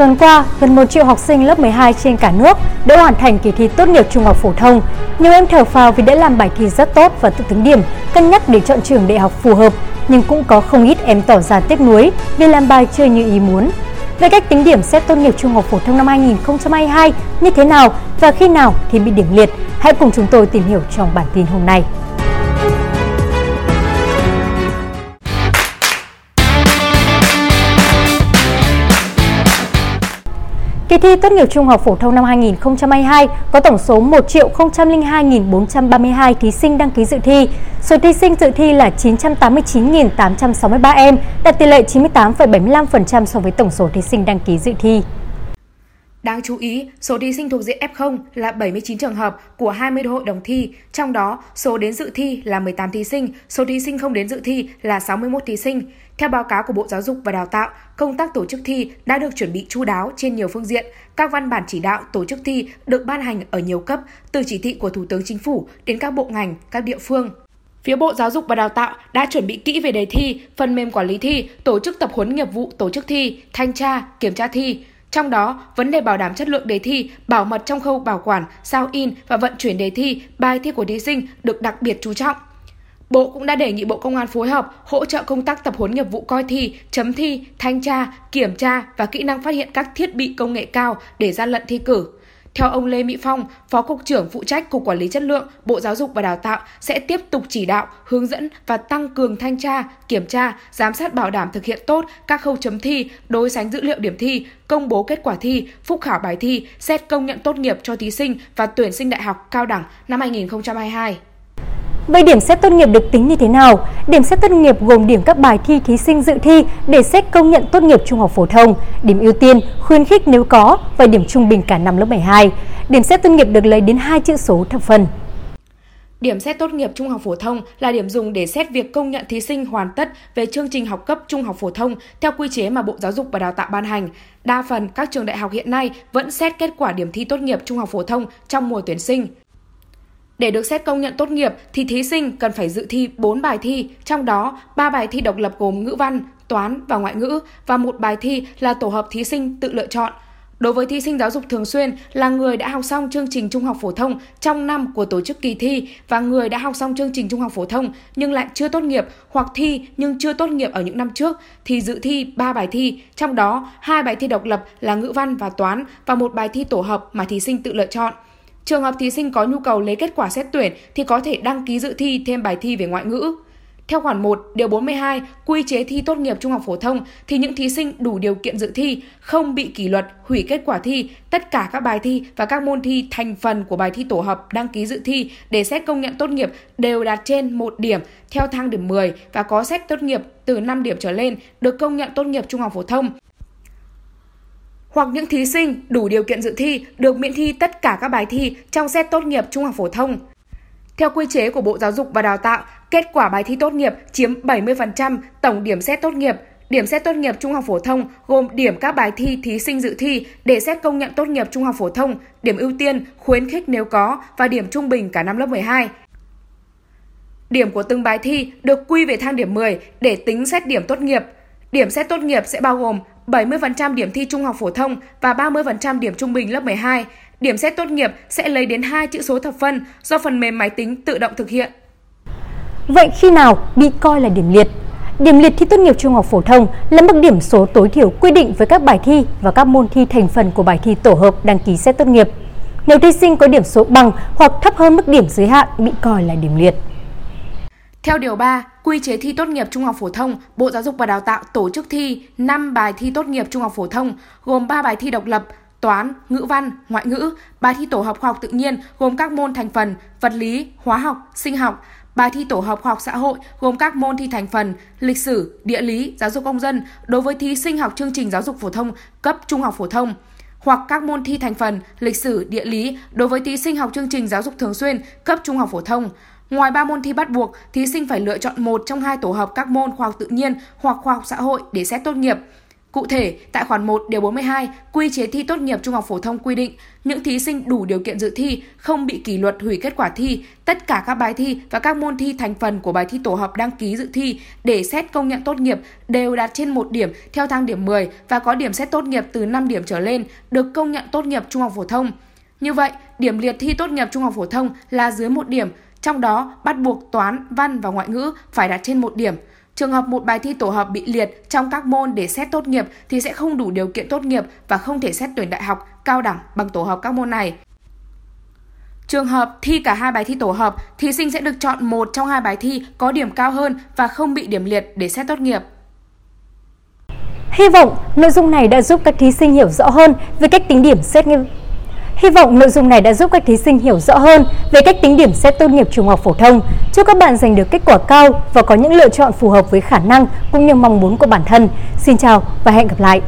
Tuần qua, gần 1 triệu học sinh lớp 12 trên cả nước đã hoàn thành kỳ thi tốt nghiệp trung học phổ thông. Nhiều em thở phào vì đã làm bài thi rất tốt và tự tính điểm, cân nhắc để chọn trường đại học phù hợp, nhưng cũng có không ít em tỏ ra tiếc nuối vì làm bài chưa như ý muốn. Về cách tính điểm xét tốt nghiệp trung học phổ thông năm 2022 như thế nào và khi nào thì bị điểm liệt, hãy cùng chúng tôi tìm hiểu trong bản tin hôm nay. Kỳ thi tốt nghiệp trung học phổ thông năm 2022 có tổng số 1.002.432 thí sinh đăng ký dự thi. Số thí sinh dự thi là 989.863 em, đạt tỷ lệ 98,75% so với tổng số thí sinh đăng ký dự thi. Đáng chú ý, số thí sinh thuộc diện F0 là 79 trường hợp của 20 hội đồng thi, trong đó số đến dự thi là 18 thí sinh, số thí sinh không đến dự thi là 61 thí sinh. Theo báo cáo của Bộ Giáo dục và Đào tạo, công tác tổ chức thi đã được chuẩn bị chu đáo trên nhiều phương diện. Các văn bản chỉ đạo tổ chức thi được ban hành ở nhiều cấp, từ chỉ thị của Thủ tướng Chính phủ đến các bộ ngành, các địa phương. Phía Bộ Giáo dục và Đào tạo đã chuẩn bị kỹ về đề thi, phần mềm quản lý thi, tổ chức tập huấn nghiệp vụ tổ chức thi, thanh tra, kiểm tra thi. Trong đó, vấn đề bảo đảm chất lượng đề thi, bảo mật trong khâu bảo quản, sao in và vận chuyển đề thi, bài thi của thí sinh được đặc biệt chú trọng. Bộ cũng đã đề nghị Bộ Công an phối hợp hỗ trợ công tác tập huấn nghiệp vụ coi thi, chấm thi, thanh tra, kiểm tra và kỹ năng phát hiện các thiết bị công nghệ cao để gian lận thi cử. Theo ông Lê Mỹ Phong, Phó Cục trưởng phụ trách Cục Quản lý Chất lượng, Bộ Giáo dục và Đào tạo sẽ tiếp tục chỉ đạo, hướng dẫn và tăng cường thanh tra, kiểm tra, giám sát bảo đảm thực hiện tốt các khâu chấm thi, đối sánh dữ liệu điểm thi, công bố kết quả thi, phúc khảo bài thi, xét công nhận tốt nghiệp cho thí sinh và tuyển sinh đại học cao đẳng năm 2022. Vậy điểm xét tốt nghiệp được tính như thế nào? Điểm xét tốt nghiệp gồm điểm các bài thi thí sinh dự thi để xét công nhận tốt nghiệp trung học phổ thông, điểm ưu tiên, khuyến khích nếu có và điểm trung bình cả năm lớp 12. Điểm xét tốt nghiệp được lấy đến hai chữ số thập phần. Điểm xét tốt nghiệp trung học phổ thông là điểm dùng để xét việc công nhận thí sinh hoàn tất về chương trình học cấp trung học phổ thông theo quy chế mà Bộ Giáo dục và Đào tạo ban hành. Đa phần các trường đại học hiện nay vẫn xét kết quả điểm thi tốt nghiệp trung học phổ thông trong mùa tuyển sinh. Để được xét công nhận tốt nghiệp thì thí sinh cần phải dự thi 4 bài thi, trong đó 3 bài thi độc lập gồm ngữ văn, toán và ngoại ngữ và một bài thi là tổ hợp thí sinh tự lựa chọn. Đối với thí sinh giáo dục thường xuyên là người đã học xong chương trình trung học phổ thông trong năm của tổ chức kỳ thi và người đã học xong chương trình trung học phổ thông nhưng lại chưa tốt nghiệp hoặc thi nhưng chưa tốt nghiệp ở những năm trước thì dự thi 3 bài thi, trong đó hai bài thi độc lập là ngữ văn và toán và một bài thi tổ hợp mà thí sinh tự lựa chọn. Trường hợp thí sinh có nhu cầu lấy kết quả xét tuyển thì có thể đăng ký dự thi thêm bài thi về ngoại ngữ. Theo khoản 1, điều 42, quy chế thi tốt nghiệp trung học phổ thông thì những thí sinh đủ điều kiện dự thi, không bị kỷ luật, hủy kết quả thi, tất cả các bài thi và các môn thi thành phần của bài thi tổ hợp đăng ký dự thi để xét công nhận tốt nghiệp đều đạt trên 1 điểm theo thang điểm 10 và có xét tốt nghiệp từ 5 điểm trở lên được công nhận tốt nghiệp trung học phổ thông hoặc những thí sinh đủ điều kiện dự thi được miễn thi tất cả các bài thi trong xét tốt nghiệp trung học phổ thông. Theo quy chế của Bộ Giáo dục và Đào tạo, kết quả bài thi tốt nghiệp chiếm 70% tổng điểm xét tốt nghiệp. Điểm xét tốt nghiệp trung học phổ thông gồm điểm các bài thi thí sinh dự thi để xét công nhận tốt nghiệp trung học phổ thông, điểm ưu tiên, khuyến khích nếu có và điểm trung bình cả năm lớp 12. Điểm của từng bài thi được quy về thang điểm 10 để tính xét điểm tốt nghiệp. Điểm xét tốt nghiệp sẽ bao gồm 70% điểm thi trung học phổ thông và 30% điểm trung bình lớp 12. Điểm xét tốt nghiệp sẽ lấy đến hai chữ số thập phân do phần mềm máy tính tự động thực hiện. Vậy khi nào bị coi là điểm liệt? Điểm liệt thi tốt nghiệp trung học phổ thông là mức điểm số tối thiểu quy định với các bài thi và các môn thi thành phần của bài thi tổ hợp đăng ký xét tốt nghiệp. Nếu thí sinh có điểm số bằng hoặc thấp hơn mức điểm giới hạn bị coi là điểm liệt. Theo Điều 3, Quy chế thi tốt nghiệp trung học phổ thông, Bộ Giáo dục và Đào tạo tổ chức thi 5 bài thi tốt nghiệp trung học phổ thông, gồm 3 bài thi độc lập, toán, ngữ văn, ngoại ngữ, bài thi tổ hợp khoa học tự nhiên gồm các môn thành phần vật lý, hóa học, sinh học, bài thi tổ hợp khoa học xã hội gồm các môn thi thành phần lịch sử, địa lý, giáo dục công dân đối với thí sinh học chương trình giáo dục phổ thông cấp trung học phổ thông hoặc các môn thi thành phần lịch sử, địa lý đối với thí sinh học chương trình giáo dục thường xuyên cấp trung học phổ thông. Ngoài 3 môn thi bắt buộc, thí sinh phải lựa chọn một trong hai tổ hợp các môn khoa học tự nhiên hoặc khoa học xã hội để xét tốt nghiệp. Cụ thể, tại khoản 1 điều 42, quy chế thi tốt nghiệp trung học phổ thông quy định, những thí sinh đủ điều kiện dự thi không bị kỷ luật hủy kết quả thi, tất cả các bài thi và các môn thi thành phần của bài thi tổ hợp đăng ký dự thi để xét công nhận tốt nghiệp đều đạt trên 1 điểm theo thang điểm 10 và có điểm xét tốt nghiệp từ 5 điểm trở lên được công nhận tốt nghiệp trung học phổ thông. Như vậy, điểm liệt thi tốt nghiệp trung học phổ thông là dưới 1 điểm, trong đó bắt buộc toán, văn và ngoại ngữ phải đạt trên một điểm – Trường hợp một bài thi tổ hợp bị liệt trong các môn để xét tốt nghiệp thì sẽ không đủ điều kiện tốt nghiệp và không thể xét tuyển đại học, cao đẳng bằng tổ hợp các môn này. Trường hợp thi cả hai bài thi tổ hợp, thí sinh sẽ được chọn một trong hai bài thi có điểm cao hơn và không bị điểm liệt để xét tốt nghiệp. Hy vọng nội dung này đã giúp các thí sinh hiểu rõ hơn về cách tính điểm xét Hy vọng nội dung này đã giúp các thí sinh hiểu rõ hơn về cách tính điểm xét tốt nghiệp trung học phổ thông. Chúc các bạn giành được kết quả cao và có những lựa chọn phù hợp với khả năng cũng như mong muốn của bản thân. Xin chào và hẹn gặp lại!